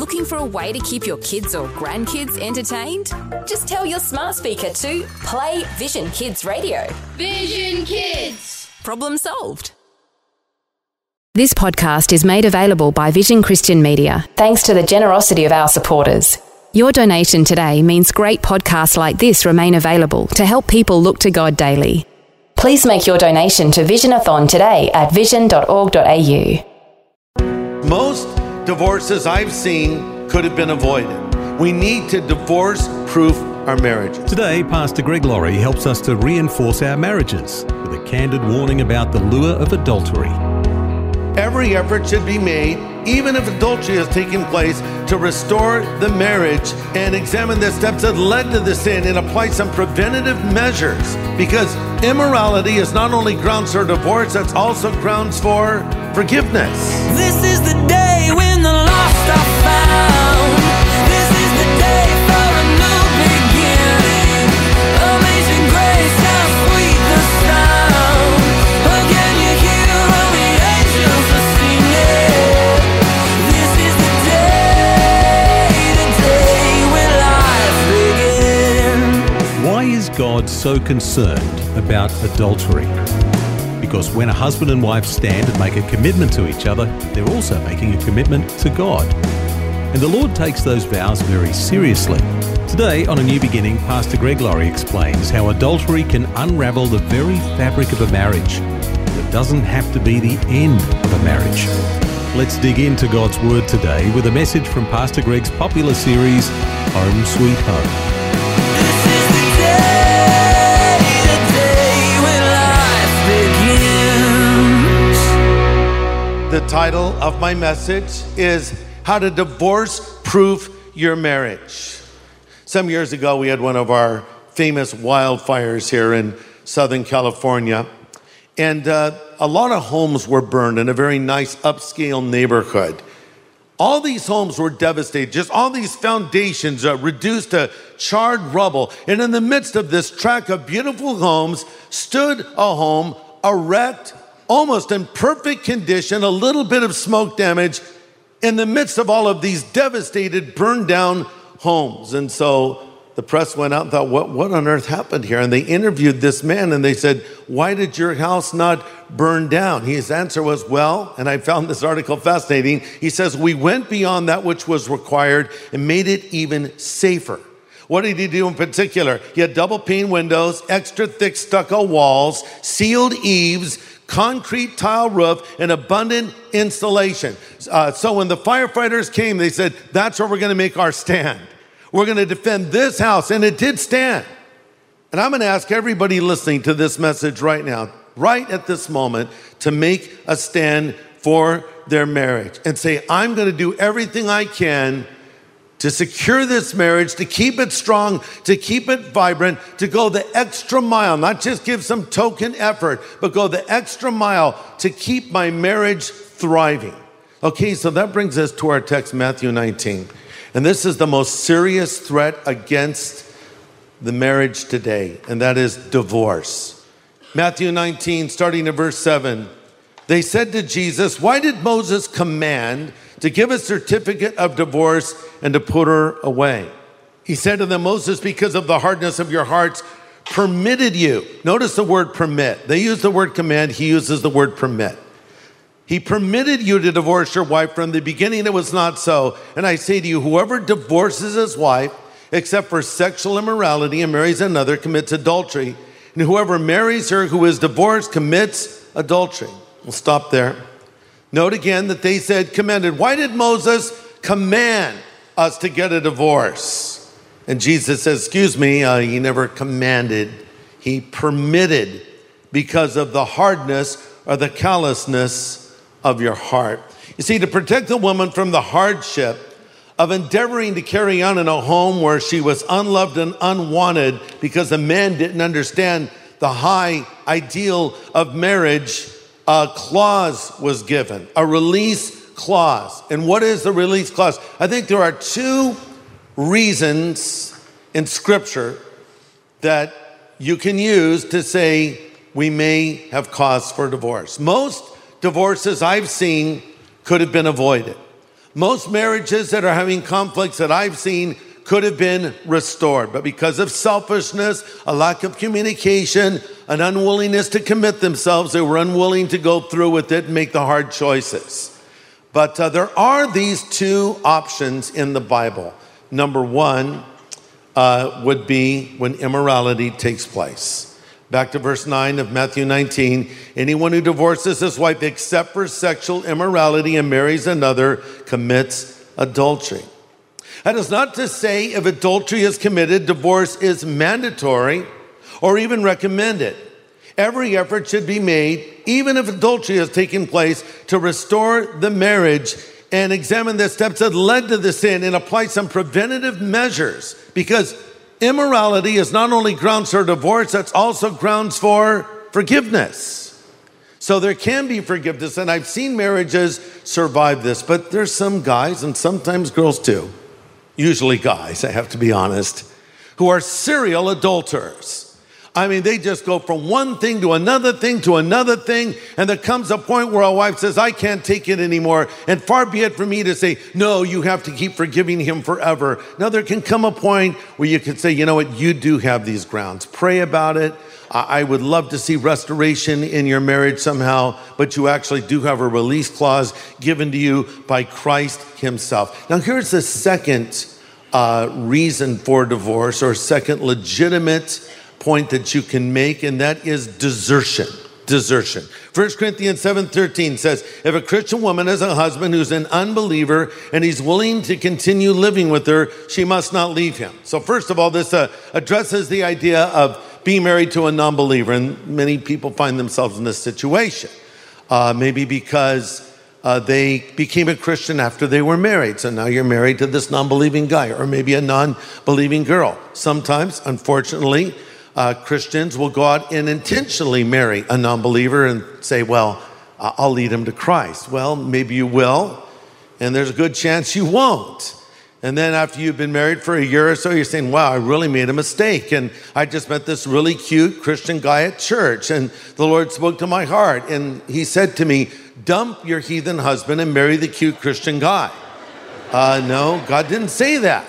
Looking for a way to keep your kids or grandkids entertained? Just tell your smart speaker to play Vision Kids Radio. Vision Kids. Problem solved. This podcast is made available by Vision Christian Media thanks to the generosity of our supporters. Your donation today means great podcasts like this remain available to help people look to God daily. Please make your donation to Visionathon today at vision.org.au. Most divorces I've seen could have been avoided. We need to divorce proof our marriages. Today, Pastor Greg Laurie helps us to reinforce our marriages with a candid warning about the lure of adultery. Every effort should be made, even if adultery has taken place, to restore the marriage and examine the steps that led to the sin and apply some preventative measures. Because immorality is not only grounds for divorce, that's also grounds for forgiveness. This is the day God so concerned about adultery? Because when a husband and wife stand and make a commitment to each other, they're also making a commitment to God. And the Lord takes those vows very seriously. Today, on A New Beginning, Pastor Greg Laurie explains how adultery can unravel the very fabric of a marriage. It doesn't have to be the end of a marriage. Let's dig into God's Word today with a message from Pastor Greg's popular series, Home Sweet Home. The title of my message is How to Divorce Proof Your Marriage. Some years ago, we had one of our famous wildfires here in Southern California. And uh, a lot of homes were burned in a very nice upscale neighborhood. All these homes were devastated, just all these foundations uh, reduced to charred rubble. And in the midst of this track of beautiful homes stood a home, erect, almost in perfect condition, a little bit of smoke damage in the midst of all of these devastated, burned down homes. And so the press went out and thought, what, what on earth happened here? And they interviewed this man and they said, Why did your house not burn down? His answer was, Well, and I found this article fascinating. He says, We went beyond that which was required and made it even safer. What did he do in particular? He had double pane windows, extra thick stucco walls, sealed eaves, concrete tile roof, and abundant insulation. Uh, so when the firefighters came, they said, That's where we're going to make our stand. We're going to defend this house. And it did stand. And I'm going to ask everybody listening to this message right now, right at this moment, to make a stand for their marriage and say, I'm going to do everything I can to secure this marriage, to keep it strong, to keep it vibrant, to go the extra mile, not just give some token effort, but go the extra mile to keep my marriage thriving. Okay, so that brings us to our text, Matthew 19. And this is the most serious threat against the marriage today, and that is divorce. Matthew 19, starting at verse 7. They said to Jesus, Why did Moses command to give a certificate of divorce and to put her away? He said to them, Moses, because of the hardness of your hearts, permitted you. Notice the word permit. They use the word command, he uses the word permit. He permitted you to divorce your wife. From the beginning, it was not so. And I say to you, whoever divorces his wife, except for sexual immorality, and marries another, commits adultery. And whoever marries her who is divorced commits adultery. We'll stop there. Note again that they said commanded. Why did Moses command us to get a divorce? And Jesus says, Excuse me, uh, he never commanded, he permitted because of the hardness or the callousness of your heart. You see, to protect the woman from the hardship of endeavoring to carry on in a home where she was unloved and unwanted because the man didn't understand the high ideal of marriage, a clause was given, a release clause. And what is the release clause? I think there are two reasons in Scripture that you can use to say we may have cause for divorce. Most divorces I've seen could have been avoided. Most marriages that are having conflicts that I've seen could have been restored, but because of selfishness, a lack of communication, an unwillingness to commit themselves, they were unwilling to go through with it and make the hard choices. But uh, there are these two options in the Bible. Number one uh, would be when immorality takes place. Back to verse 9 of Matthew 19. Anyone who divorces his wife except for sexual immorality and marries another commits adultery. That is not to say if adultery is committed, divorce is mandatory or even recommended. Every effort should be made, even if adultery has taken place, to restore the marriage and examine the steps that led to the sin and apply some preventative measures because immorality is not only grounds for divorce, that's also grounds for forgiveness. So there can be forgiveness, and I've seen marriages survive this, but there's some guys and sometimes girls too, usually guys, I have to be honest, who are serial adulterers. I mean, they just go from one thing to another thing to another thing. And there comes a point where a wife says, I can't take it anymore. And far be it from me to say, no, you have to keep forgiving him forever. Now, there can come a point where you can say, you know what, you do have these grounds. Pray about it. I would love to see restoration in your marriage somehow, but you actually do have a release clause given to you by Christ Himself. Now, here's the second uh, reason for divorce, or second legitimate point that you can make, and that is desertion. Desertion. 1 Corinthians 7:13 says, if a Christian woman has a husband who's an unbeliever and he's willing to continue living with her, she must not leave him. So first of all, this uh, addresses the idea of being married to a non-believer, and many people find themselves in this situation. Uh, maybe because uh, they became a Christian after they were married. So now you're married to this non believing guy, or maybe a non believing girl. Sometimes, unfortunately, uh, Christians will go out and intentionally marry a non believer and say, Well, I'll lead him to Christ. Well, maybe you will, and there's a good chance you won't. And then after you've been married for a year or so, you're saying, wow, I really made a mistake. And I just met this really cute Christian guy at church. And the Lord spoke to my heart. And he said to me, dump your heathen husband and marry the cute Christian guy. Uh, no, God didn't say that.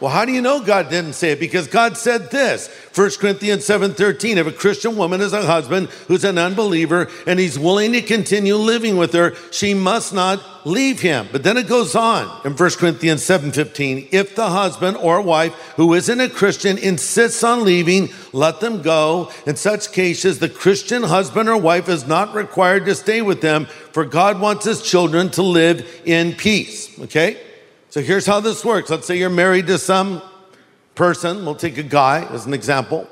Well, how do you know God didn't say it? Because God said this. 1 Corinthians 7:13, if a Christian woman has a husband who's an unbeliever and he's willing to continue living with her, she must not leave him. But then it goes on in 1 Corinthians 7:15, if the husband or wife who isn't a Christian insists on leaving, let them go. In such cases, the Christian husband or wife is not required to stay with them, for God wants his children to live in peace. Okay? So here's how this works. Let's say you're married to some person. We'll take a guy as an example.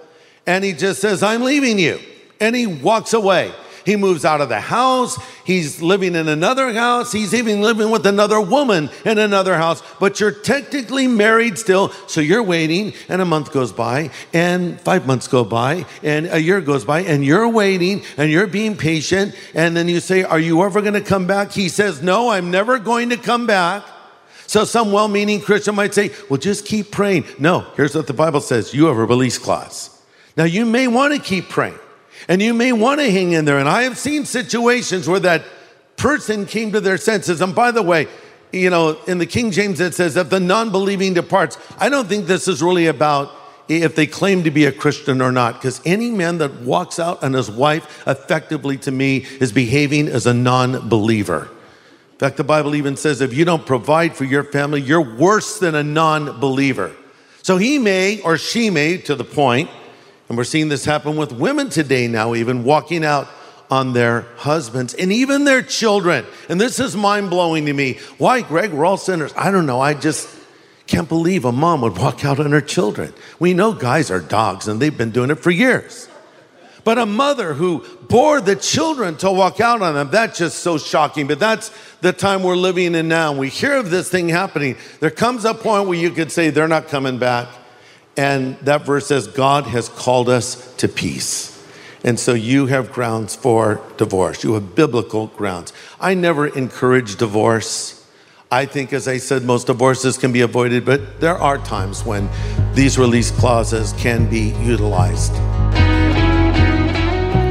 And he just says, I'm leaving you. And he walks away. He moves out of the house. He's living in another house. He's even living with another woman in another house. But you're technically married still. So you're waiting, and a month goes by, and five months go by, and a year goes by, and you're waiting, and you're being patient. And then you say, Are you ever going to come back? He says, No, I'm never going to come back. So some well meaning Christian might say, well, just keep praying. No, here's what the Bible says you have a release clause. Now, you may want to keep praying and you may want to hang in there. And I have seen situations where that person came to their senses. And by the way, you know, in the King James, it says, if the non believing departs. I don't think this is really about if they claim to be a Christian or not, because any man that walks out and his wife effectively to me is behaving as a non believer. In fact, the Bible even says if you don't provide for your family, you're worse than a non believer. So he may or she may, to the point, and we're seeing this happen with women today now, even walking out on their husbands and even their children. And this is mind blowing to me. Why, Greg? We're all sinners. I don't know. I just can't believe a mom would walk out on her children. We know guys are dogs and they've been doing it for years. But a mother who bore the children to walk out on them, that's just so shocking. But that's the time we're living in now. We hear of this thing happening. There comes a point where you could say they're not coming back. And that verse says, God has called us to peace. And so you have grounds for divorce. You have biblical grounds. I never encourage divorce. I think, as I said, most divorces can be avoided, but there are times when these release clauses can be utilized.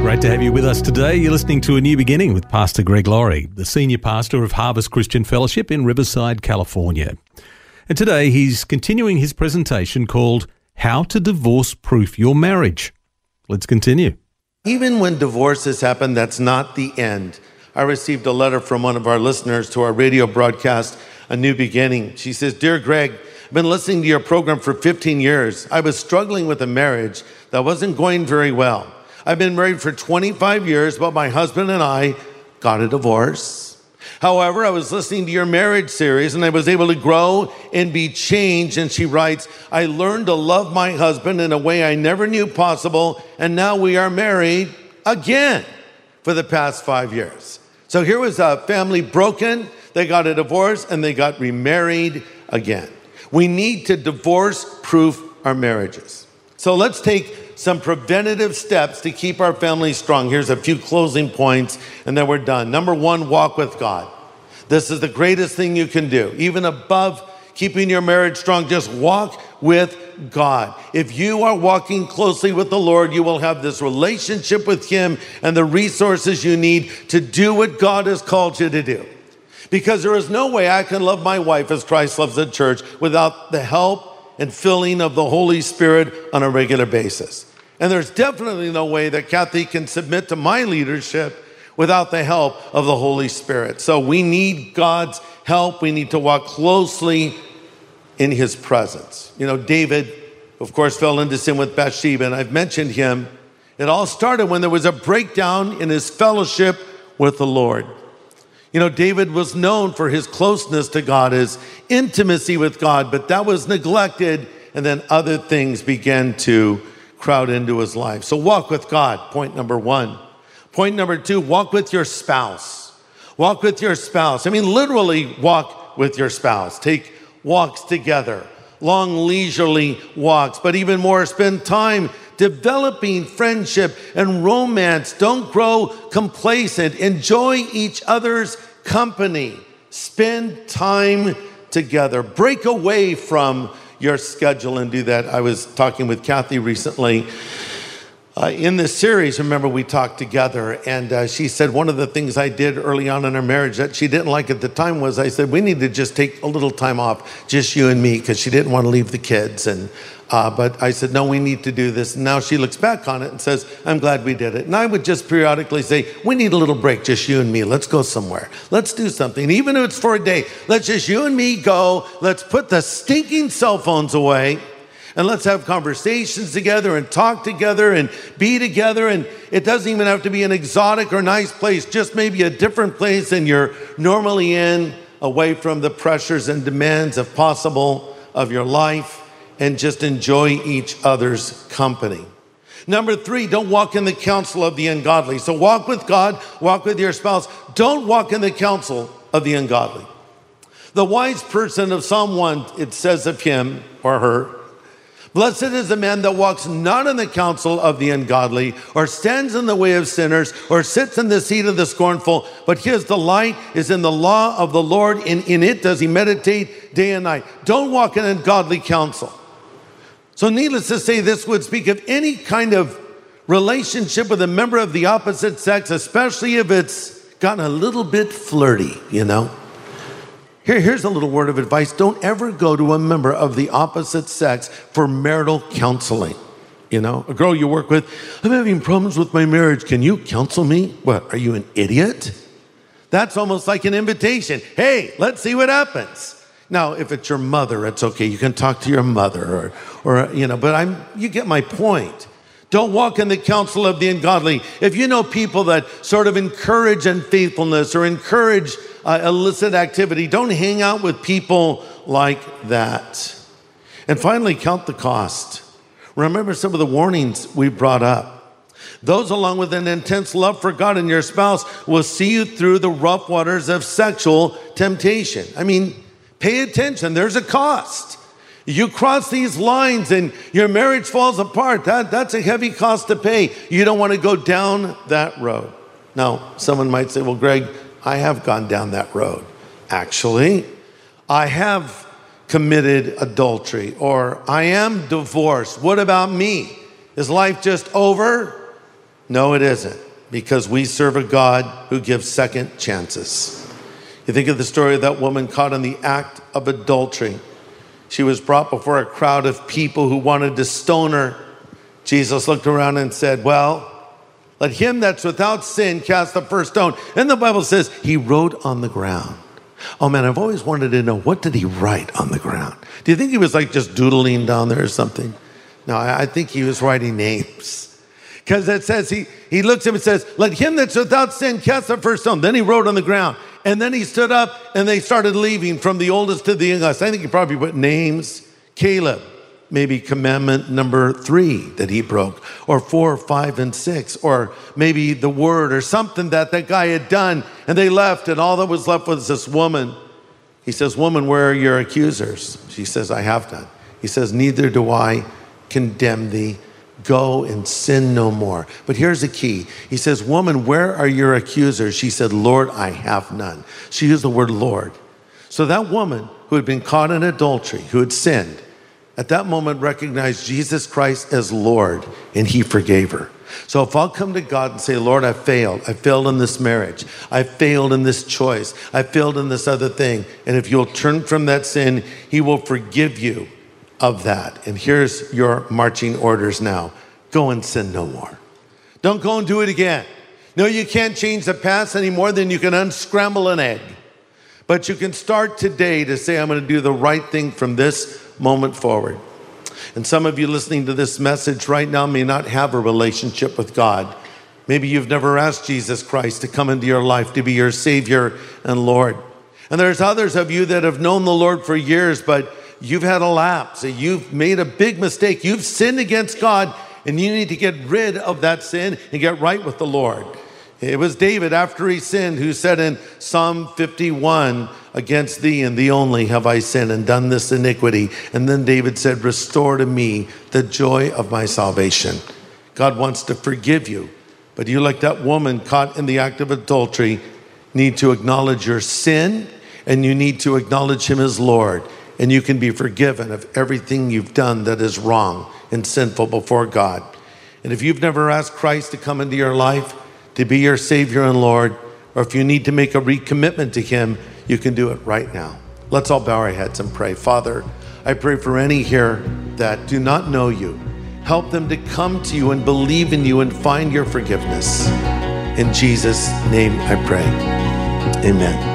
Great to have you with us today. You're listening to A New Beginning with Pastor Greg Laurie, the senior pastor of Harvest Christian Fellowship in Riverside, California. And today he's continuing his presentation called How to Divorce Proof Your Marriage. Let's continue. Even when divorces happen, that's not the end. I received a letter from one of our listeners to our radio broadcast, A New Beginning. She says, Dear Greg, I've been listening to your program for 15 years. I was struggling with a marriage that wasn't going very well. I've been married for 25 years, but my husband and I got a divorce. However, I was listening to your marriage series and I was able to grow and be changed. And she writes, I learned to love my husband in a way I never knew possible. And now we are married again for the past five years. So here was a family broken. They got a divorce and they got remarried again. We need to divorce proof our marriages. So let's take some preventative steps to keep our family strong. Here's a few closing points, and then we're done. Number one, walk with God. This is the greatest thing you can do, even above keeping your marriage strong. Just walk with God. If you are walking closely with the Lord, you will have this relationship with Him and the resources you need to do what God has called you to do. Because there is no way I can love my wife as Christ loves the church without the help and filling of the Holy Spirit on a regular basis. And there's definitely no way that Cathe can submit to my leadership without the help of the Holy Spirit. So we need God's help. We need to walk closely in his presence. You know, David, of course, fell into sin with Bathsheba, and I've mentioned him. It all started when there was a breakdown in his fellowship with the Lord. You know, David was known for his closeness to God, his intimacy with God, but that was neglected, and then other things began to crowd into his life. So walk with God, point number one. Point number two, walk with your spouse. Walk with your spouse. I mean, literally walk with your spouse. Take walks together, long, leisurely walks, but even more, spend time developing friendship and romance. Don't grow complacent. Enjoy each other's company. Spend time together. Break away from your schedule and do that. I was talking with Cathe recently. Uh, in this series, remember, we talked together, and uh, she said one of the things I did early on in our marriage that she didn't like at the time was I said, We need to just take a little time off, just you and me, because she didn't want to leave the kids. And uh, but I said, no, we need to do this. And now she looks back on it and says, I'm glad we did it. And I would just periodically say, we need a little break, just you and me. Let's go somewhere. Let's do something. Even if it's for a day, let's just you and me go. Let's put the stinking cell phones away and let's have conversations together and talk together and be together. And it doesn't even have to be an exotic or nice place, just maybe a different place than you're normally in, away from the pressures and demands, if possible, of your life and just enjoy each other's company. Number three, don't walk in the counsel of the ungodly. So walk with God, walk with your spouse. Don't walk in the counsel of the ungodly. The wise person of Psalm 1, it says of him or her, Blessed is the man that walks not in the counsel of the ungodly, or stands in the way of sinners, or sits in the seat of the scornful, but his delight is in the law of the Lord, and in it does he meditate day and night. Don't walk in ungodly counsel. So, needless to say, this would speak of any kind of relationship with a member of the opposite sex, especially if it's gotten a little bit flirty, you know. Here, here's a little word of advice don't ever go to a member of the opposite sex for marital counseling. You know, a girl you work with, I'm having problems with my marriage. Can you counsel me? What, are you an idiot? That's almost like an invitation. Hey, let's see what happens. Now, if it's your mother, it's okay. You can talk to your mother or, or you know, but I'm, you get my point. Don't walk in the counsel of the ungodly. If you know people that sort of encourage unfaithfulness or encourage uh, illicit activity, don't hang out with people like that. And finally, count the cost. Remember some of the warnings we brought up. Those, along with an intense love for God and your spouse, will see you through the rough waters of sexual temptation. I mean, Pay attention, there's a cost. You cross these lines and your marriage falls apart. That, that's a heavy cost to pay. You don't want to go down that road. Now, someone might say, Well, Greg, I have gone down that road. Actually, I have committed adultery or I am divorced. What about me? Is life just over? No, it isn't. because we serve a God who gives second chances. You think of the story of that woman caught in the act of adultery. She was brought before a crowd of people who wanted to stone her. Jesus looked around and said, Well, let him that's without sin cast the first stone. And the Bible says he wrote on the ground. Oh man, I've always wanted to know what did he write on the ground? Do you think he was like just doodling down there or something? No, I think he was writing names. Because it says he, he looks at him and says, Let him that's without sin cast the first stone. Then he wrote on the ground. And then he stood up and they started leaving from the oldest to the youngest. I think he probably put names. Caleb, maybe commandment number three that he broke, or four, five, and six, or maybe the word or something that that guy had done. And they left, and all that was left was this woman. He says, Woman, where are your accusers? She says, I have none. He says, Neither do I condemn thee. Go and sin no more. But here's the key. He says, Woman, where are your accusers? She said, Lord, I have none. She used the word Lord. So that woman who had been caught in adultery, who had sinned, at that moment recognized Jesus Christ as Lord and he forgave her. So if I'll come to God and say, Lord, I failed. I failed in this marriage. I failed in this choice. I failed in this other thing. And if you'll turn from that sin, he will forgive you of that. And here's your marching orders now go and sin no more. Don't go and do it again. No, you can't change the past any more than you can unscramble an egg. But you can start today to say, I'm going to do the right thing from this moment forward. And some of you listening to this message right now may not have a relationship with God. Maybe you've never asked Jesus Christ to come into your life to be your Savior and Lord. And there's others of you that have known the Lord for years, but you've had a lapse. You've made a big mistake. You've sinned against God, and you need to get rid of that sin and get right with the Lord. It was David, after he sinned, who said in Psalm 51, Against thee and thee only have I sinned and done this iniquity. And then David said, Restore to me the joy of my salvation. God wants to forgive you. But you, like that woman caught in the act of adultery, need to acknowledge your sin and you need to acknowledge Him as Lord. And you can be forgiven of everything you've done that is wrong and sinful before God. And if you've never asked Christ to come into your life, to be your Savior and Lord, or if you need to make a recommitment to Him, you can do it right now. Let's all bow our heads and pray. Father, I pray for any here that do not know you. Help them to come to you and believe in you and find your forgiveness. In Jesus' name I pray. Amen.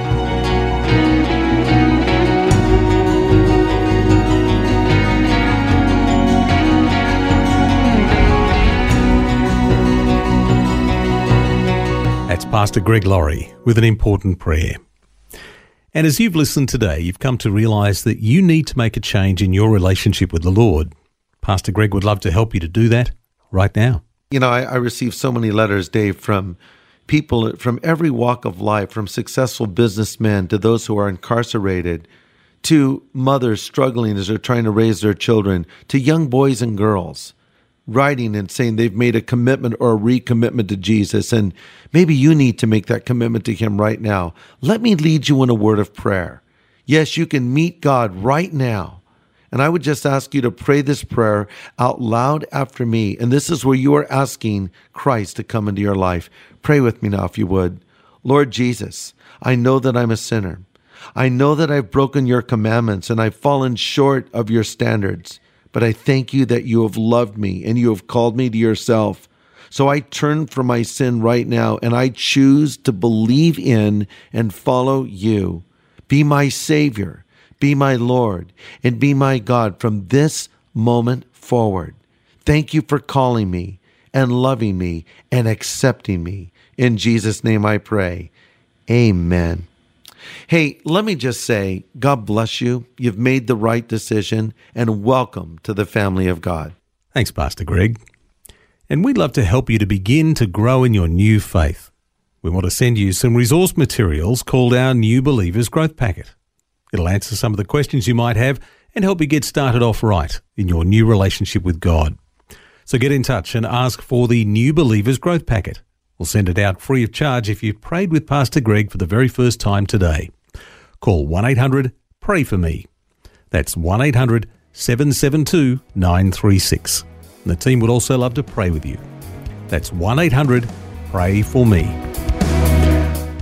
Pastor Greg Laurie with an important prayer. And as you've listened today, you've come to realize that you need to make a change in your relationship with the Lord. Pastor Greg would love to help you to do that right now. You know, I, I receive so many letters, Dave, from people from every walk of life, from successful businessmen to those who are incarcerated, to mothers struggling as they're trying to raise their children, to young boys and girls writing and saying they've made a commitment or a recommitment to Jesus. And maybe you need to make that commitment to Him right now. Let me lead you in a word of prayer. Yes, you can meet God right now. And I would just ask you to pray this prayer out loud after me. And this is where you are asking Christ to come into your life. Pray with me now, if you would. Lord Jesus, I know that I'm a sinner. I know that I've broken your commandments and I've fallen short of your standards. But I thank you that you have loved me and you have called me to yourself. So I turn from my sin right now and I choose to believe in and follow you. Be my Savior, be my Lord, and be my God from this moment forward. Thank you for calling me and loving me and accepting me. In Jesus' name I pray. Amen. Hey, let me just say, God bless you. You've made the right decision and welcome to the family of God. Thanks, Pastor Greg. And we'd love to help you to begin to grow in your new faith. We want to send you some resource materials called our New Believers Growth Packet. It'll answer some of the questions you might have and help you get started off right in your new relationship with God. So get in touch and ask for the New Believers Growth Packet. We'll send it out free of charge if you've prayed with Pastor Greg for the very first time today. Call 1 800 Pray For Me. That's 1 800 772 936. The team would also love to pray with you. That's 1 800 pray for me.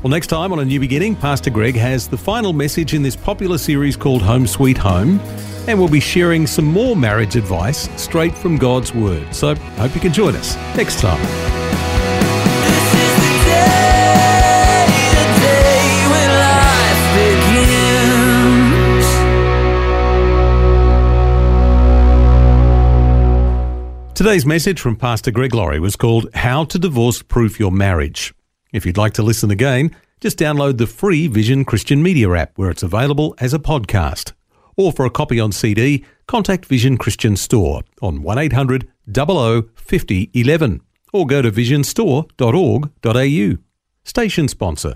Well, next time on A New Beginning, Pastor Greg has the final message in this popular series called Home Sweet Home, and we'll be sharing some more marriage advice straight from God's Word. So, hope you can join us next time. Today's message from Pastor Greg Laurie was called How to Divorce Proof Your Marriage. If you'd like to listen again, just download the free Vision Christian Media app where it's available as a podcast. Or for a copy on CD, contact Vision Christian Store on 1800 00 50 11 or go to visionstore.org.au. Station sponsor.